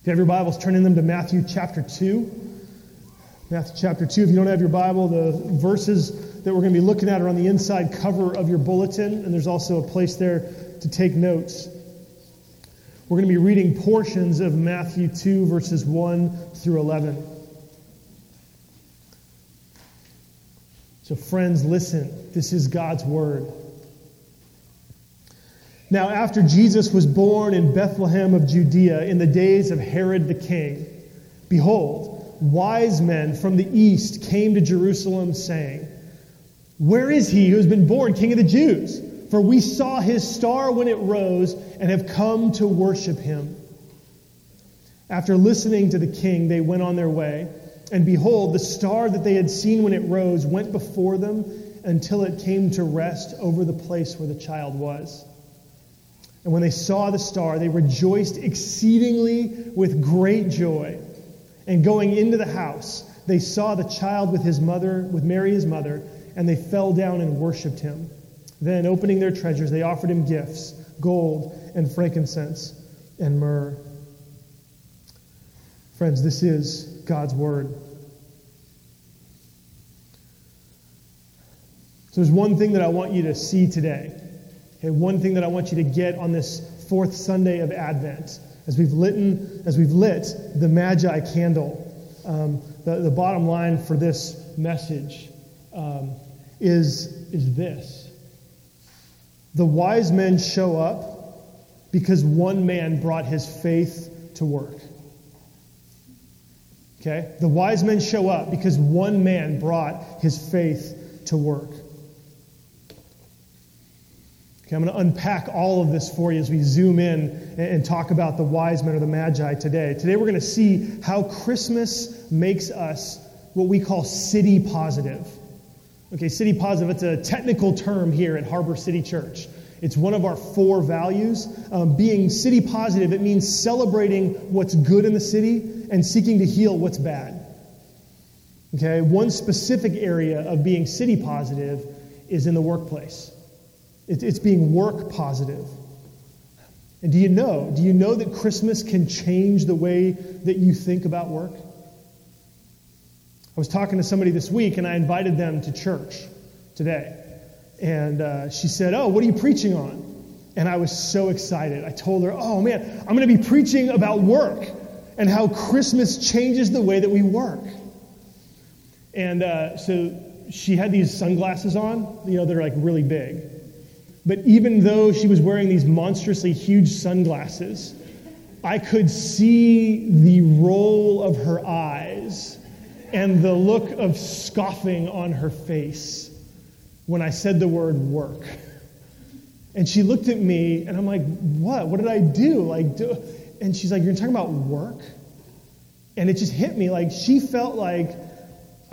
If you have your Bibles, turn in them to Matthew chapter 2. Matthew chapter 2. If you don't have your Bible, the verses that we're going to be looking at are on the inside cover of your bulletin, and there's also a place there to take notes. We're going to be reading portions of Matthew 2, verses 1 through 11. So, friends, listen. This is God's word. Now, after Jesus was born in Bethlehem of Judea in the days of Herod the king, behold, wise men from the east came to Jerusalem, saying, Where is he who has been born King of the Jews? For we saw his star when it rose and have come to worship him. After listening to the king, they went on their way. And behold, the star that they had seen when it rose went before them until it came to rest over the place where the child was. And when they saw the star, they rejoiced exceedingly with great joy. And going into the house, they saw the child with his mother, with Mary his mother, and they fell down and worshipped him. Then, opening their treasures, they offered him gifts gold and frankincense and myrrh. Friends, this is God's word. So, there's one thing that I want you to see today. Okay, one thing that I want you to get on this fourth Sunday of Advent, as we've lit, as we've lit the Magi candle, um, the, the bottom line for this message um, is, is this. The wise men show up because one man brought his faith to work. Okay? The wise men show up because one man brought his faith to work. Okay, I'm going to unpack all of this for you as we zoom in and talk about the wise men or the magi today. Today we're going to see how Christmas makes us what we call city positive. Okay, city positive, it's a technical term here at Harbor City Church. It's one of our four values. Um, being city positive, it means celebrating what's good in the city and seeking to heal what's bad. Okay, one specific area of being city positive is in the workplace. It's being work positive. And do you know? Do you know that Christmas can change the way that you think about work? I was talking to somebody this week and I invited them to church today. And uh, she said, Oh, what are you preaching on? And I was so excited. I told her, Oh man, I'm going to be preaching about work and how Christmas changes the way that we work. And uh, so she had these sunglasses on, you know, they're like really big. But even though she was wearing these monstrously huge sunglasses, I could see the roll of her eyes and the look of scoffing on her face when I said the word work. And she looked at me, and I'm like, "What? What did I do?" Like, do... and she's like, "You're talking about work?" And it just hit me like she felt like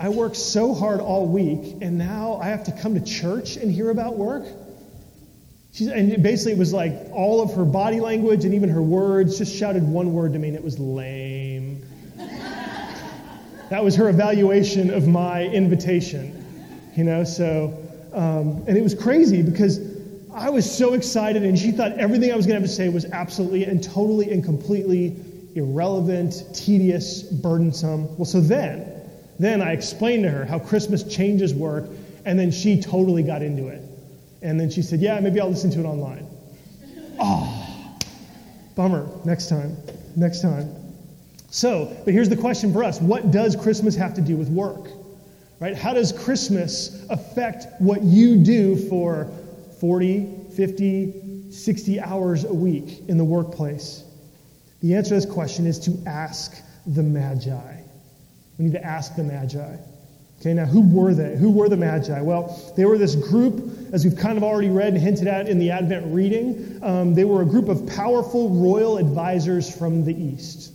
I worked so hard all week, and now I have to come to church and hear about work. She's, and basically, it was like all of her body language and even her words just shouted one word to me, and it was lame. that was her evaluation of my invitation, you know. So, um, and it was crazy because I was so excited, and she thought everything I was going to have to say was absolutely and totally and completely irrelevant, tedious, burdensome. Well, so then, then I explained to her how Christmas changes work, and then she totally got into it. And then she said, Yeah, maybe I'll listen to it online. Oh, bummer. Next time. Next time. So, but here's the question for us What does Christmas have to do with work? Right? How does Christmas affect what you do for 40, 50, 60 hours a week in the workplace? The answer to this question is to ask the Magi. We need to ask the Magi. Okay, now who were they? Who were the Magi? Well, they were this group, as we've kind of already read and hinted at in the Advent reading. Um, they were a group of powerful royal advisors from the East.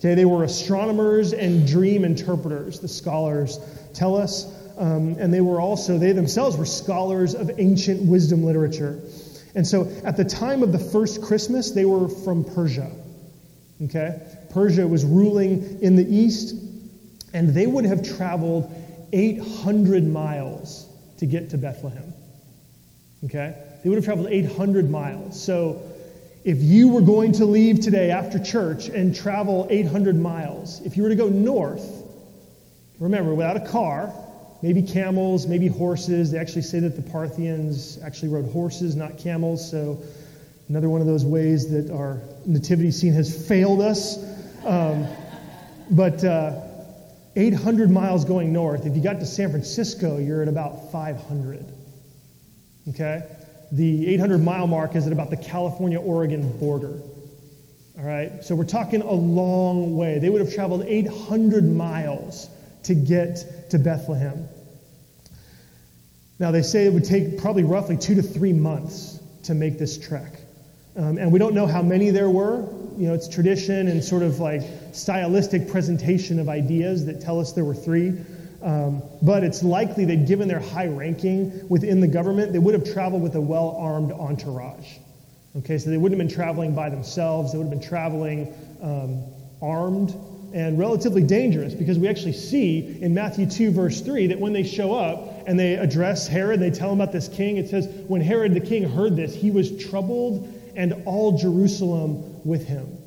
Okay, they were astronomers and dream interpreters, the scholars tell us. Um, and they were also, they themselves were scholars of ancient wisdom literature. And so at the time of the first Christmas, they were from Persia. Okay? Persia was ruling in the East, and they would have traveled 800 miles to get to Bethlehem. Okay? They would have traveled 800 miles. So If you were going to leave today after church and travel 800 miles, if you were to go north, remember, without a car, maybe camels, maybe horses. They actually say that the Parthians actually rode horses, not camels. So, another one of those ways that our nativity scene has failed us. Um, but uh, 800 miles going north, if you got to San Francisco, you're at about 500. Okay? The 800 mile mark is at about the California Oregon border. All right? So we're talking a long way. They would have traveled 800 miles to get to Bethlehem. Now, they say it would take probably roughly two to three months to make this trek. Um, and we don't know how many there were. You know, it's tradition and sort of like stylistic presentation of ideas that tell us there were three. Um, but it's likely that given their high ranking within the government, they would have traveled with a well armed entourage. Okay, so they wouldn't have been traveling by themselves, they would have been traveling um, armed and relatively dangerous because we actually see in Matthew 2, verse 3, that when they show up and they address Herod, they tell him about this king. It says, When Herod the king heard this, he was troubled and all Jerusalem with him.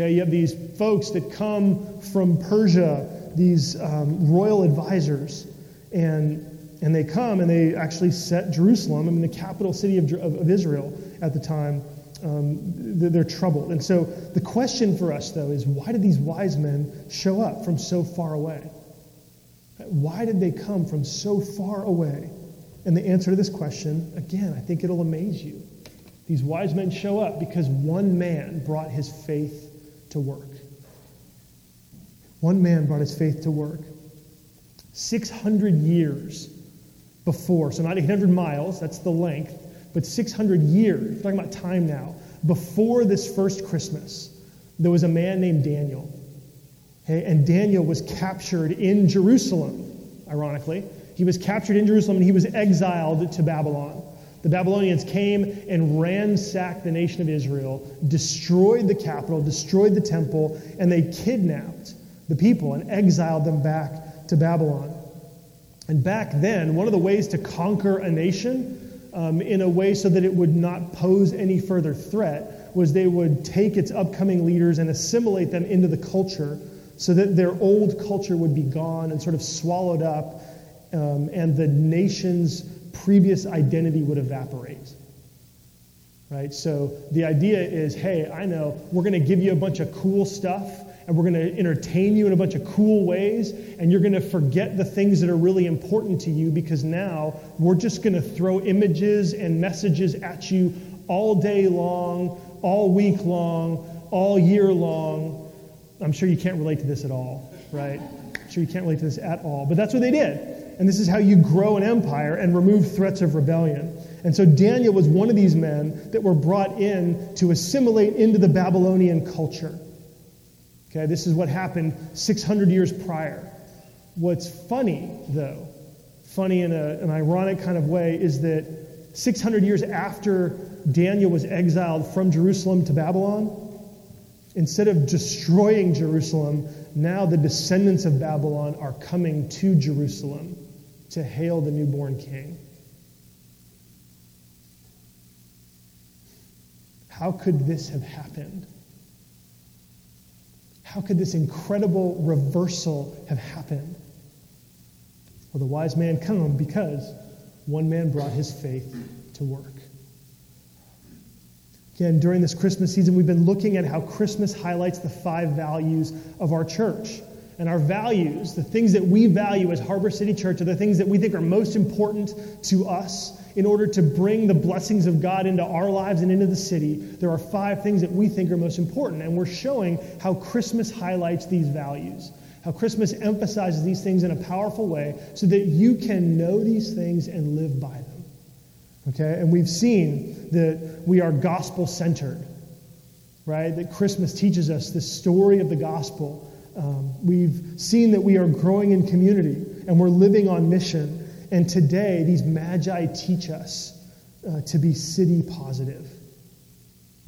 Okay, you have these folks that come from Persia, these um, royal advisors, and, and they come and they actually set Jerusalem, I mean, the capital city of, of, of Israel at the time, um, they're troubled. And so the question for us, though, is why did these wise men show up from so far away? Why did they come from so far away? And the answer to this question, again, I think it'll amaze you. These wise men show up because one man brought his faith to work. One man brought his faith to work. 600 years before, so not 800 miles, that's the length, but 600 years, we're talking about time now, before this first Christmas, there was a man named Daniel. Okay, and Daniel was captured in Jerusalem, ironically. He was captured in Jerusalem and he was exiled to Babylon. The Babylonians came and ransacked the nation of Israel, destroyed the capital, destroyed the temple, and they kidnapped the people and exiled them back to Babylon. And back then, one of the ways to conquer a nation um, in a way so that it would not pose any further threat was they would take its upcoming leaders and assimilate them into the culture so that their old culture would be gone and sort of swallowed up, um, and the nation's previous identity would evaporate. Right? So the idea is hey, I know we're going to give you a bunch of cool stuff and we're going to entertain you in a bunch of cool ways, and you're going to forget the things that are really important to you because now we're just going to throw images and messages at you all day long, all week long, all year long. I'm sure you can't relate to this at all, right? I'm sure you can't relate to this at all. But that's what they did. And this is how you grow an empire and remove threats of rebellion. And so Daniel was one of these men that were brought in to assimilate into the Babylonian culture. Okay, this is what happened 600 years prior. What's funny, though, funny in a, an ironic kind of way, is that 600 years after Daniel was exiled from Jerusalem to Babylon, instead of destroying Jerusalem, now the descendants of Babylon are coming to Jerusalem to hail the newborn king. How could this have happened? How could this incredible reversal have happened? Well, the wise man come because one man brought his faith to work. Again, during this Christmas season, we've been looking at how Christmas highlights the five values of our church. And our values, the things that we value as Harbor City Church, are the things that we think are most important to us in order to bring the blessings of God into our lives and into the city, there are five things that we think are most important. And we're showing how Christmas highlights these values, how Christmas emphasizes these things in a powerful way so that you can know these things and live by them. Okay? And we've seen that we are gospel centered, right? That Christmas teaches us the story of the gospel. Um, we've seen that we are growing in community and we're living on mission. And today, these magi teach us uh, to be city positive.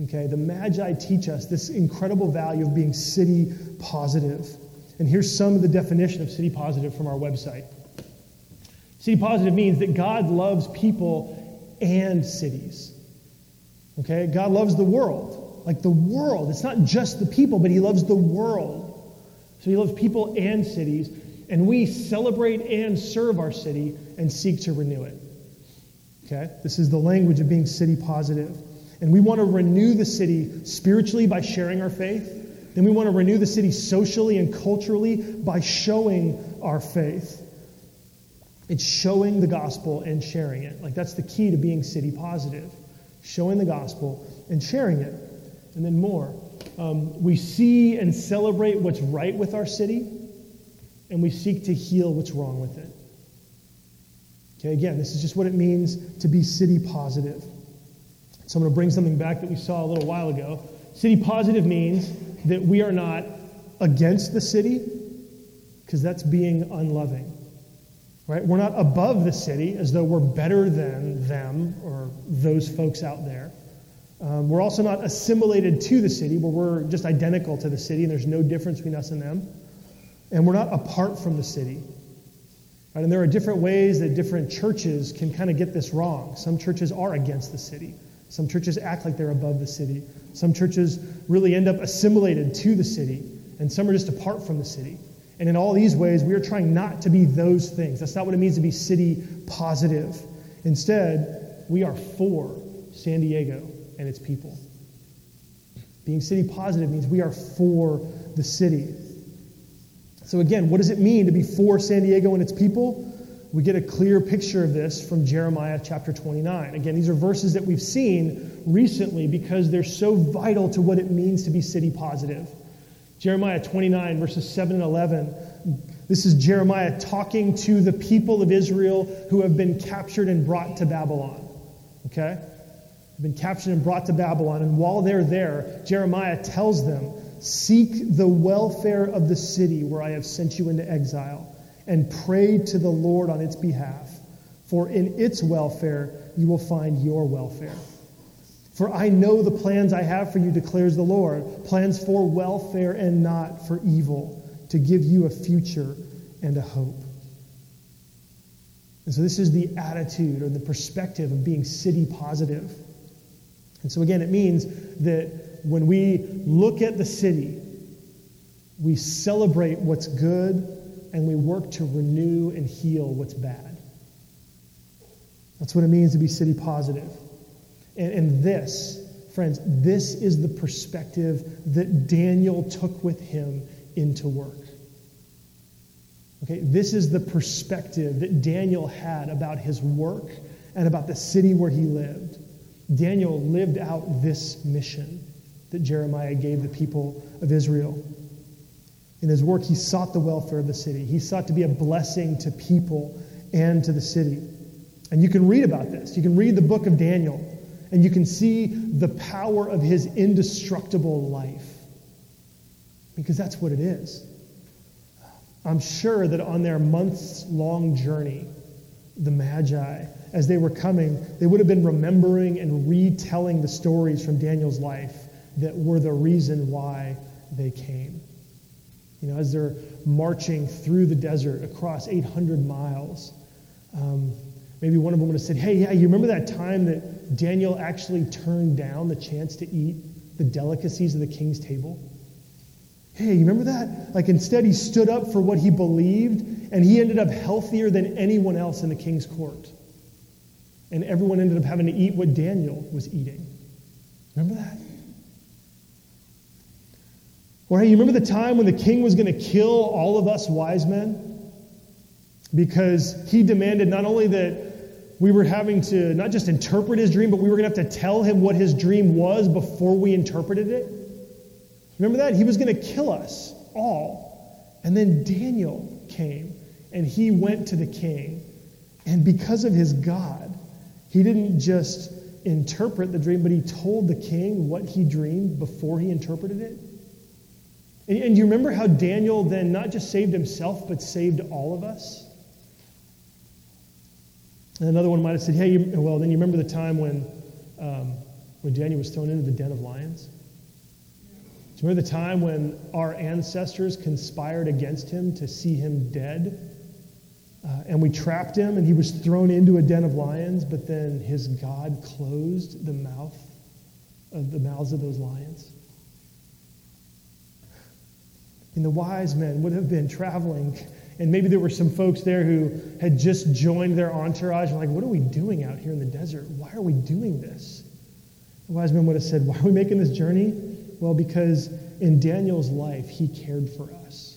Okay, the magi teach us this incredible value of being city positive. And here's some of the definition of city positive from our website. City positive means that God loves people and cities. Okay? God loves the world. Like the world. It's not just the people, but He loves the world. So He loves people and cities. And we celebrate and serve our city and seek to renew it. Okay? This is the language of being city positive. And we want to renew the city spiritually by sharing our faith. Then we want to renew the city socially and culturally by showing our faith. It's showing the gospel and sharing it. Like that's the key to being city positive. Showing the gospel and sharing it. And then more. Um, we see and celebrate what's right with our city, and we seek to heal what's wrong with it. Okay, again, this is just what it means to be city positive. So I'm going to bring something back that we saw a little while ago. City positive means that we are not against the city, because that's being unloving. Right? We're not above the city as though we're better than them or those folks out there. Um, we're also not assimilated to the city where we're just identical to the city and there's no difference between us and them. And we're not apart from the city. Right? And there are different ways that different churches can kind of get this wrong. Some churches are against the city. Some churches act like they're above the city. Some churches really end up assimilated to the city, and some are just apart from the city. And in all these ways, we are trying not to be those things. That's not what it means to be city positive. Instead, we are for San Diego and its people. Being city positive means we are for the city. So, again, what does it mean to be for San Diego and its people? We get a clear picture of this from Jeremiah chapter 29. Again, these are verses that we've seen recently because they're so vital to what it means to be city positive. Jeremiah 29, verses 7 and 11. This is Jeremiah talking to the people of Israel who have been captured and brought to Babylon. Okay? Have been captured and brought to Babylon. And while they're there, Jeremiah tells them Seek the welfare of the city where I have sent you into exile, and pray to the Lord on its behalf, for in its welfare you will find your welfare. For I know the plans I have for you, declares the Lord plans for welfare and not for evil, to give you a future and a hope. And so, this is the attitude or the perspective of being city positive. And so, again, it means that when we look at the city, we celebrate what's good and we work to renew and heal what's bad. That's what it means to be city positive. And, and this, friends, this is the perspective that Daniel took with him into work. Okay, this is the perspective that Daniel had about his work and about the city where he lived. Daniel lived out this mission that Jeremiah gave the people of Israel. In his work, he sought the welfare of the city. He sought to be a blessing to people and to the city. And you can read about this. You can read the book of Daniel, and you can see the power of his indestructible life. Because that's what it is. I'm sure that on their months long journey, the Magi, as they were coming, they would have been remembering and retelling the stories from Daniel's life that were the reason why they came. You know, as they're marching through the desert across 800 miles, um, maybe one of them would have said, Hey, yeah, you remember that time that Daniel actually turned down the chance to eat the delicacies of the king's table? Hey, you remember that? Like instead, he stood up for what he believed, and he ended up healthier than anyone else in the king's court. And everyone ended up having to eat what Daniel was eating. Remember that? Or hey, you remember the time when the king was going to kill all of us wise men? Because he demanded not only that we were having to not just interpret his dream, but we were going to have to tell him what his dream was before we interpreted it. Remember that? He was going to kill us all. And then Daniel came and he went to the king. And because of his God, he didn't just interpret the dream, but he told the king what he dreamed before he interpreted it. And, and you remember how Daniel then not just saved himself, but saved all of us? And another one might have said, hey, you, well, then you remember the time when, um, when Daniel was thrown into the den of lions? Do you remember the time when our ancestors conspired against him to see him dead? Uh, and we trapped him, and he was thrown into a den of lions, but then his God closed the mouth of the mouths of those lions. And the wise men would have been traveling, and maybe there were some folks there who had just joined their entourage and like, what are we doing out here in the desert? Why are we doing this? The wise men would have said, Why are we making this journey? Well, because in Daniel's life, he cared for us.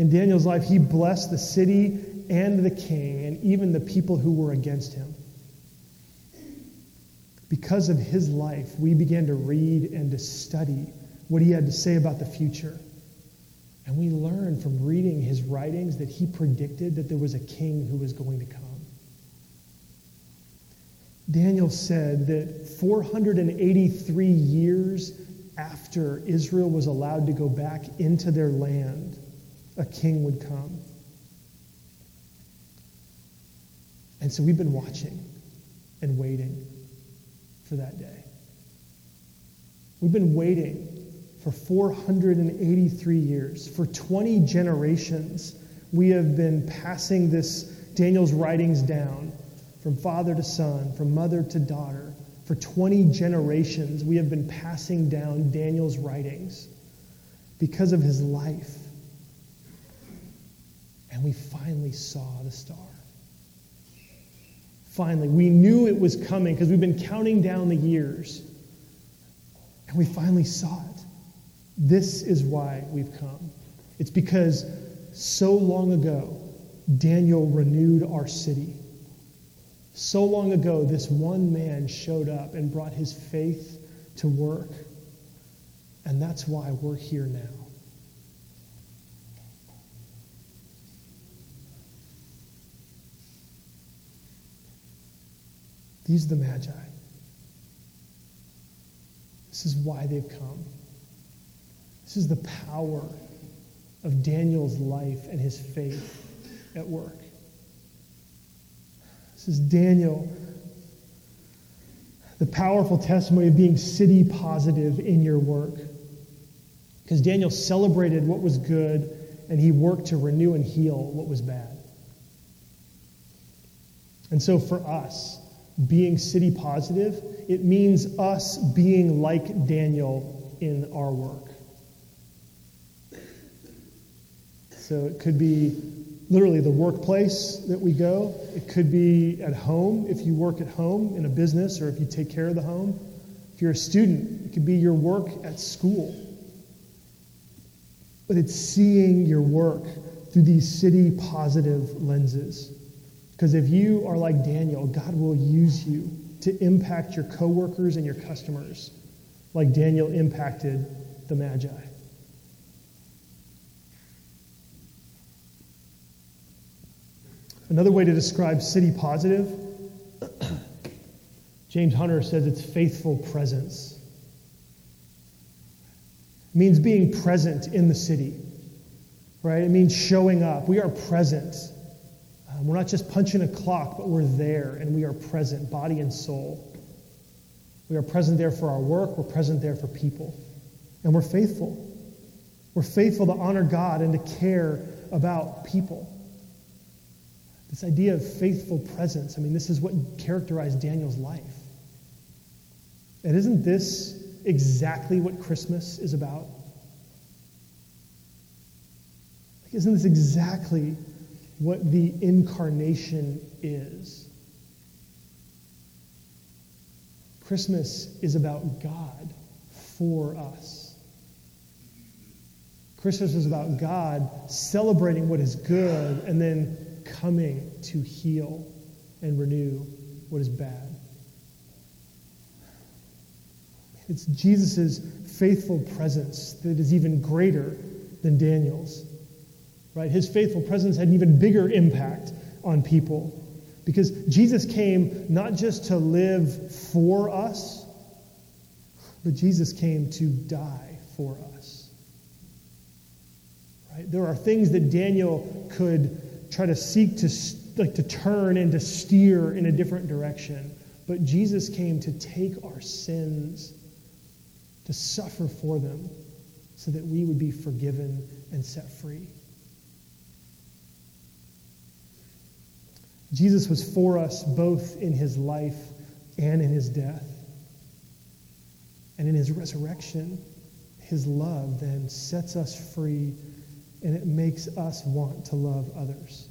In Daniel's life, he blessed the city and the king and even the people who were against him. Because of his life, we began to read and to study what he had to say about the future. And we learned from reading his writings that he predicted that there was a king who was going to come. Daniel said that 483 years after Israel was allowed to go back into their land, a king would come. And so we've been watching and waiting for that day. We've been waiting for 483 years. For 20 generations, we have been passing this Daniel's writings down from father to son, from mother to daughter. For 20 generations, we have been passing down Daniel's writings because of his life. And we finally saw the star. Finally, we knew it was coming because we've been counting down the years. And we finally saw it. This is why we've come. It's because so long ago, Daniel renewed our city. So long ago, this one man showed up and brought his faith to work. And that's why we're here now. Are the Magi. This is why they've come. This is the power of Daniel's life and his faith at work. This is Daniel, the powerful testimony of being city positive in your work. Because Daniel celebrated what was good and he worked to renew and heal what was bad. And so for us, being city positive, it means us being like Daniel in our work. So it could be literally the workplace that we go. It could be at home if you work at home in a business or if you take care of the home. If you're a student, it could be your work at school. But it's seeing your work through these city positive lenses. Because if you are like Daniel, God will use you to impact your coworkers and your customers like Daniel impacted the Magi. Another way to describe city positive, James Hunter says it's faithful presence. It means being present in the city, right? It means showing up. We are present. Um, we're not just punching a clock, but we're there and we are present, body and soul. We are present there for our work, we're present there for people, and we're faithful. We're faithful to honor God and to care about people. This idea of faithful presence, I mean, this is what characterized Daniel's life. And isn't this exactly what Christmas is about? Isn't this exactly what the incarnation is? Christmas is about God for us. Christmas is about God celebrating what is good and then coming to heal and renew what is bad. It's Jesus' faithful presence that is even greater than Daniel's. Right? His faithful presence had an even bigger impact on people because Jesus came not just to live for us, but Jesus came to die for us. Right? There are things that Daniel could try to seek to like to turn and to steer in a different direction. But Jesus came to take our sins, to suffer for them, so that we would be forgiven and set free. Jesus was for us both in his life and in his death. And in his resurrection, his love then sets us free and it makes us want to love others.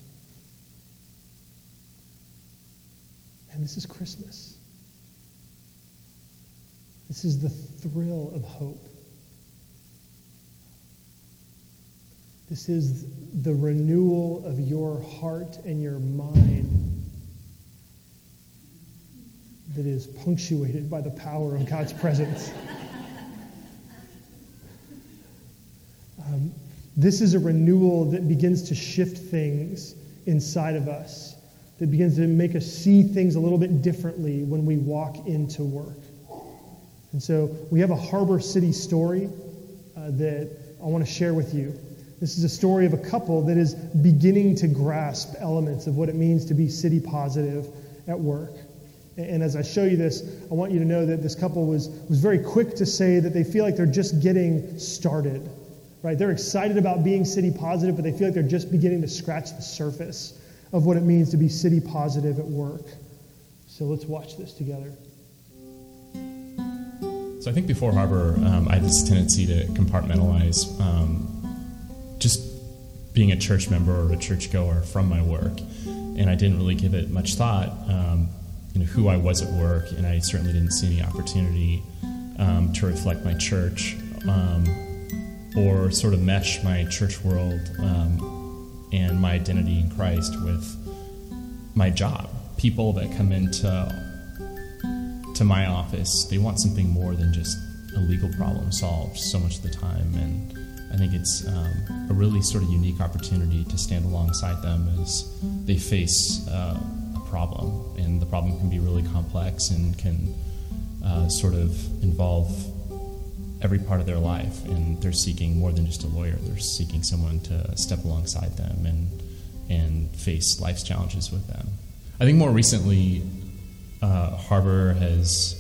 And this is Christmas. This is the thrill of hope. This is the renewal of your heart and your mind that is punctuated by the power of God's presence. Um, this is a renewal that begins to shift things inside of us, that begins to make us see things a little bit differently when we walk into work. And so we have a Harbor City story uh, that I want to share with you. This is a story of a couple that is beginning to grasp elements of what it means to be city positive at work. And as I show you this, I want you to know that this couple was, was very quick to say that they feel like they're just getting started right? They're excited about being city positive, but they feel like they're just beginning to scratch the surface of what it means to be city positive at work. So let's watch this together. So I think before Harbor, um, I had this tendency to compartmentalize um, just being a church member or a churchgoer from my work, and I didn't really give it much thought. Um, you know who I was at work, and I certainly didn't see any opportunity um, to reflect my church um, or sort of mesh my church world um, and my identity in Christ with my job. People that come into to my office, they want something more than just a legal problem solved so much of the time, and I think it's um, a really sort of unique opportunity to stand alongside them as they face uh, a problem, and the problem can be really complex and can uh, sort of involve every part of their life, and they're seeking more than just a lawyer. They're seeking someone to step alongside them and and face life's challenges with them. I think more recently, uh, Harbor has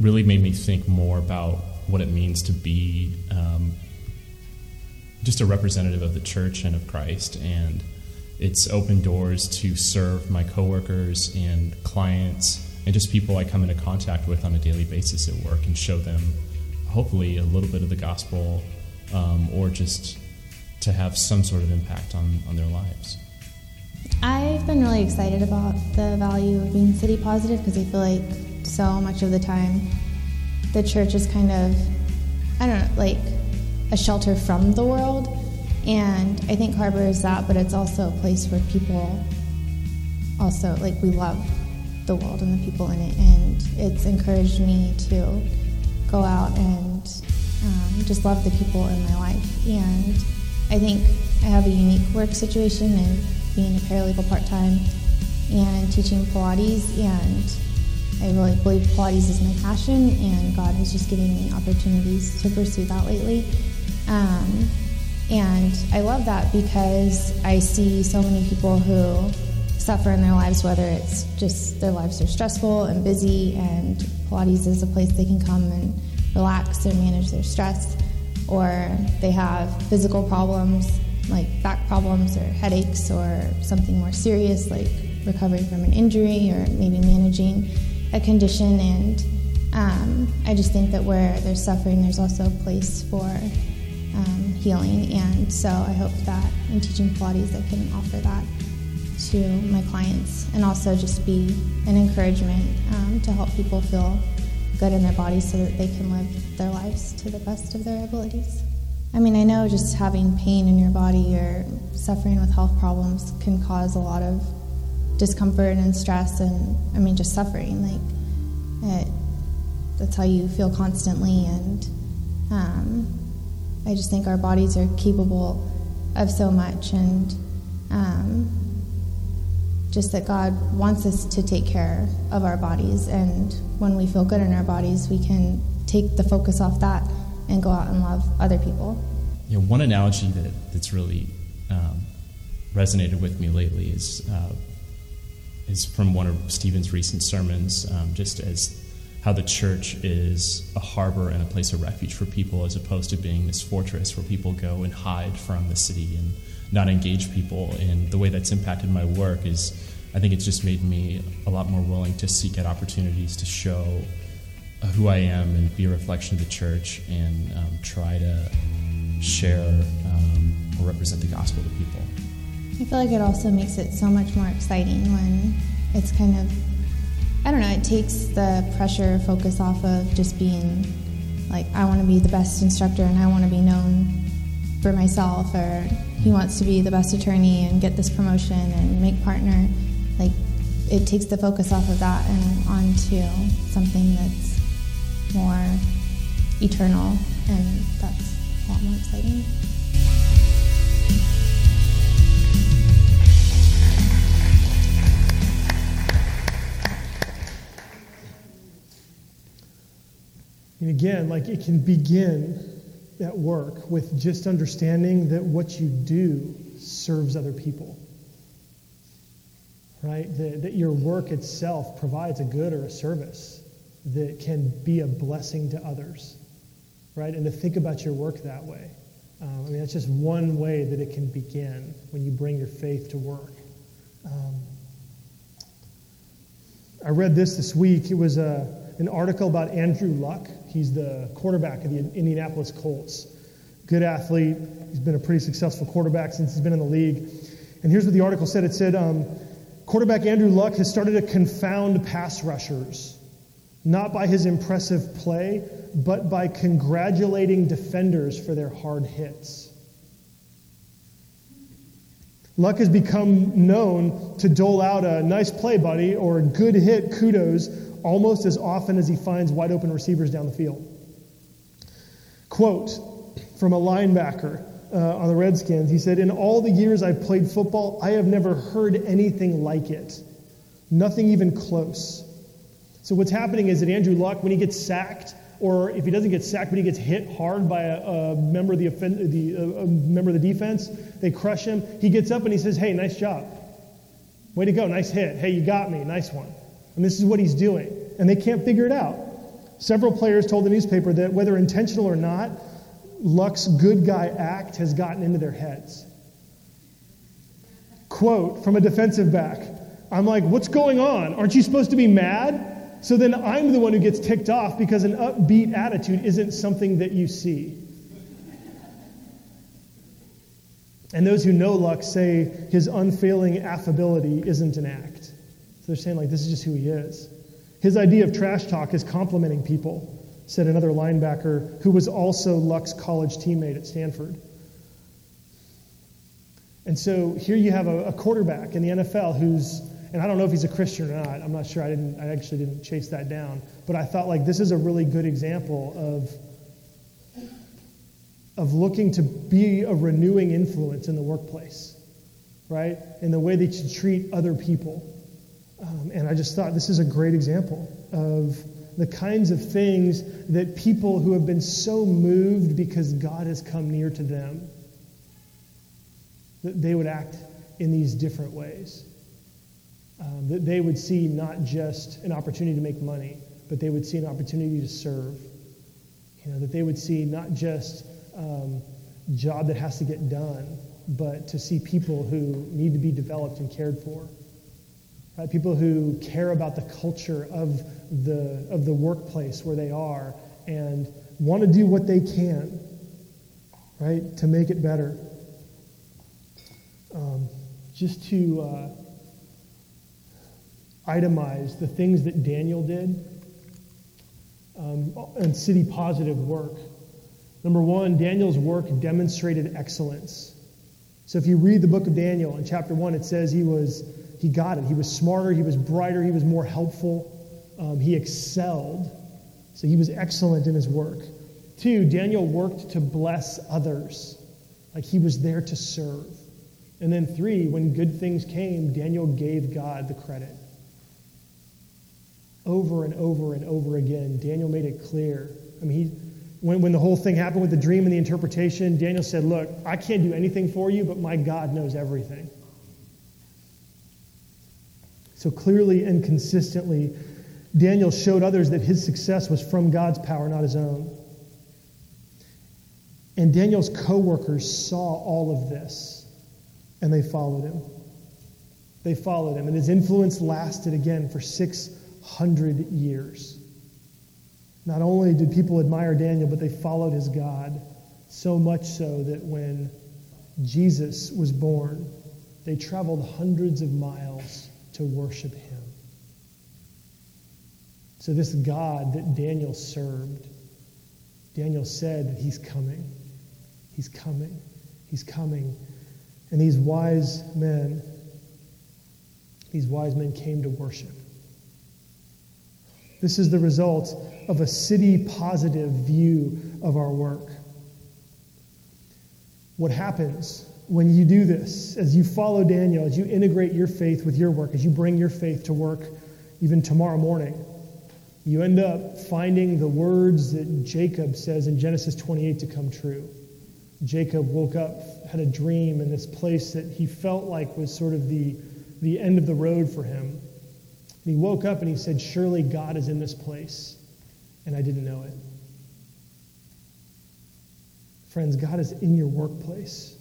really made me think more about what it means to be um, just a representative of the church and of Christ, and it's opened doors to serve my coworkers and clients and just people I come into contact with on a daily basis at work and show them, hopefully, a little bit of the gospel um, or just to have some sort of impact on, on their lives. I've been really excited about the value of being city positive because I feel like so much of the time the church is kind of, I don't know, like a shelter from the world. And I think Harbor is that, but it's also a place where people also, like, we love the world and the people in it. And it's encouraged me to go out and um, just love the people in my life. And I think I have a unique work situation and being a paralegal part time and teaching Pilates. And I really believe Pilates is my passion, and God has just given me opportunities to pursue that lately. Um, and I love that because I see so many people who suffer in their lives, whether it's just their lives are stressful and busy, and Pilates is a place they can come and relax and manage their stress, or they have physical problems like back problems or headaches, or something more serious like recovering from an injury or maybe managing a condition. And um, I just think that where there's suffering, there's also a place for um, healing. And so I hope that in teaching Pilates, I can offer that to my clients and also just be an encouragement um, to help people feel good in their bodies so that they can live their lives to the best of their abilities. I mean, I know just having pain in your body or suffering with health problems can cause a lot of discomfort and stress, and I mean, just suffering. Like, it, that's how you feel constantly. And um, I just think our bodies are capable of so much, and um, just that God wants us to take care of our bodies. And when we feel good in our bodies, we can take the focus off that and go out and love other people. Know, one analogy that, that's really um, resonated with me lately is, uh, is from one of Stephen's recent sermons, um, just as how the church is a harbor and a place of refuge for people as opposed to being this fortress where people go and hide from the city and not engage people. And the way that's impacted my work is I think it's just made me a lot more willing to seek out opportunities to show who I am and be a reflection of the church and um, try to share um, or represent the gospel to people. I feel like it also makes it so much more exciting when it's kind of, I don't know, it takes the pressure focus off of just being like, I want to be the best instructor and I want to be known for myself, or he wants to be the best attorney and get this promotion and make partner. Like, it takes the focus off of that and onto something that's more eternal, and that's a lot more exciting. And again, like it can begin at work with just understanding that what you do serves other people. Right? That, that your work itself provides a good or a service that can be a blessing to others. Right? And to think about your work that way. Um, I mean, that's just one way that it can begin when you bring your faith to work. Um, I read this this week. It was a, an article about Andrew Luck. He's the quarterback of the Indianapolis Colts. Good athlete. He's been a pretty successful quarterback since he's been in the league. And here's what the article said it said, um, Quarterback Andrew Luck has started to confound pass rushers, not by his impressive play, but by congratulating defenders for their hard hits. Luck has become known to dole out a nice play, buddy, or a good hit, kudos, almost as often as he finds wide open receivers down the field. Quote from a linebacker uh, on the Redskins he said, In all the years I've played football, I have never heard anything like it. Nothing even close. So, what's happening is that Andrew Luck, when he gets sacked, or if he doesn't get sacked, but he gets hit hard by a, a member of the, the a member of the defense, they crush him. He gets up and he says, "Hey, nice job, way to go, nice hit. Hey, you got me, nice one." And this is what he's doing, and they can't figure it out. Several players told the newspaper that whether intentional or not, Luck's good guy act has gotten into their heads. Quote from a defensive back I'm like, what's going on? Aren't you supposed to be mad? So then I'm the one who gets ticked off because an upbeat attitude isn't something that you see. And those who know Luck say his unfailing affability isn't an act. They're saying, like, this is just who he is. His idea of trash talk is complimenting people, said another linebacker who was also Luck's college teammate at Stanford. And so here you have a, a quarterback in the NFL who's and I don't know if he's a Christian or not. I'm not sure. I didn't. I actually didn't chase that down. But I thought like this is a really good example of of looking to be a renewing influence in the workplace, right? In the way that you treat other people. Um, and I just thought this is a great example of the kinds of things that people who have been so moved because God has come near to them, that they would act in these different ways um, that they would see not just an opportunity to make money, but they would see an opportunity to serve. You know, that they would see not just um, job that has to get done, but to see people who need to be developed and cared for. Right? People who care about the culture of the, of the workplace where they are and want to do what they can, right, to make it better. Um, just to uh, itemize the things that Daniel did um, and city positive work. Number one, Daniel's work demonstrated excellence. So if you read the book of Daniel in chapter one, it says he was he got it. He was smarter, he was brighter, he was more helpful, um, he excelled. So he was excellent in his work. Two, Daniel worked to bless others, like he was there to serve. And then three, when good things came, Daniel gave God the credit. Over and over and over again, Daniel made it clear. I mean, he, when, when the whole thing happened with the dream and the interpretation, Daniel said, Look, I can't do anything for you, but my God knows everything. So clearly and consistently, Daniel showed others that his success was from God's power, not his own. And Daniel's co-workers saw all of this, and they followed him. They followed him, and his influence lasted again for six hundred years. Not only did people admire Daniel, but they followed his God, so much so that when Jesus was born, they traveled hundreds of miles to worship him. So, this God that Daniel served, Daniel said that he's coming. He's coming. He's coming. And these wise men, these wise men came to worship. This is the result of a city positive view of our work. What happens when you do this, as you follow Daniel, as you integrate your faith with your work, as you bring your faith to work even tomorrow morning, you end up finding the words that Jacob says in Genesis 28 to come true. Jacob woke up, had a dream in this place that he felt like was sort of the, the end of the road for him. And he woke up and he said, Surely God is in this place. And I didn't know it. Friends, God is in your workplace.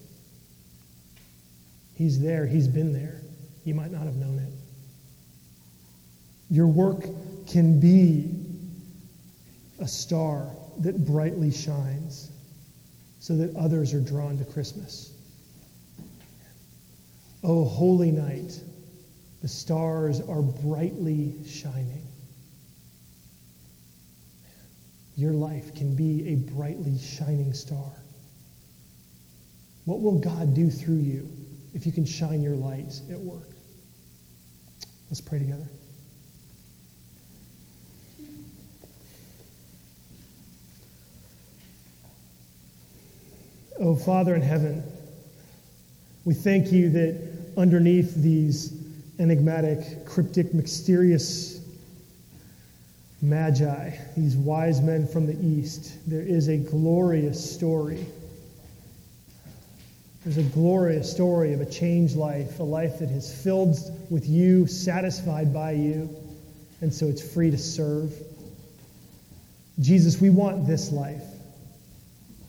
He's there, He's been there. You might not have known it. Your work can be a star that brightly shines so that others are drawn to Christmas. Oh, holy night, the stars are brightly shining. Your life can be a brightly shining star. What will God do through you if you can shine your light at work? Let's pray together. Oh, Father in heaven, we thank you that underneath these enigmatic, cryptic, mysterious magi, these wise men from the east, there is a glorious story. There's a glorious story of a changed life, a life that is filled with you, satisfied by you, and so it's free to serve. Jesus, we want this life.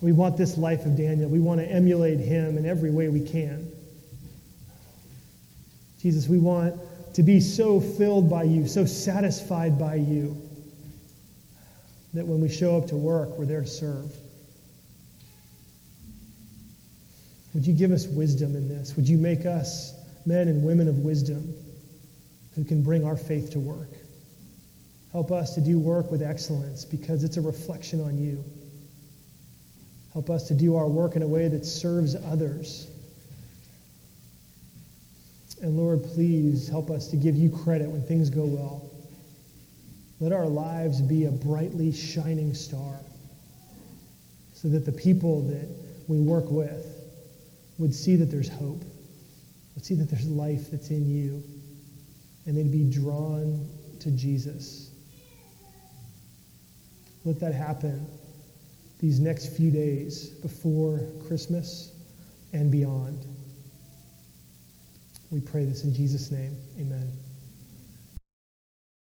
We want this life of Daniel. We want to emulate him in every way we can. Jesus, we want to be so filled by you, so satisfied by you, that when we show up to work, we're there to serve. Would you give us wisdom in this? Would you make us men and women of wisdom who can bring our faith to work? Help us to do work with excellence because it's a reflection on you. Help us to do our work in a way that serves others. And Lord, please help us to give you credit when things go well. Let our lives be a brightly shining star so that the people that we work with would see that there's hope, would see that there's life that's in you, and they'd be drawn to Jesus. Let that happen these next few days before Christmas and beyond. We pray this in Jesus' name. Amen.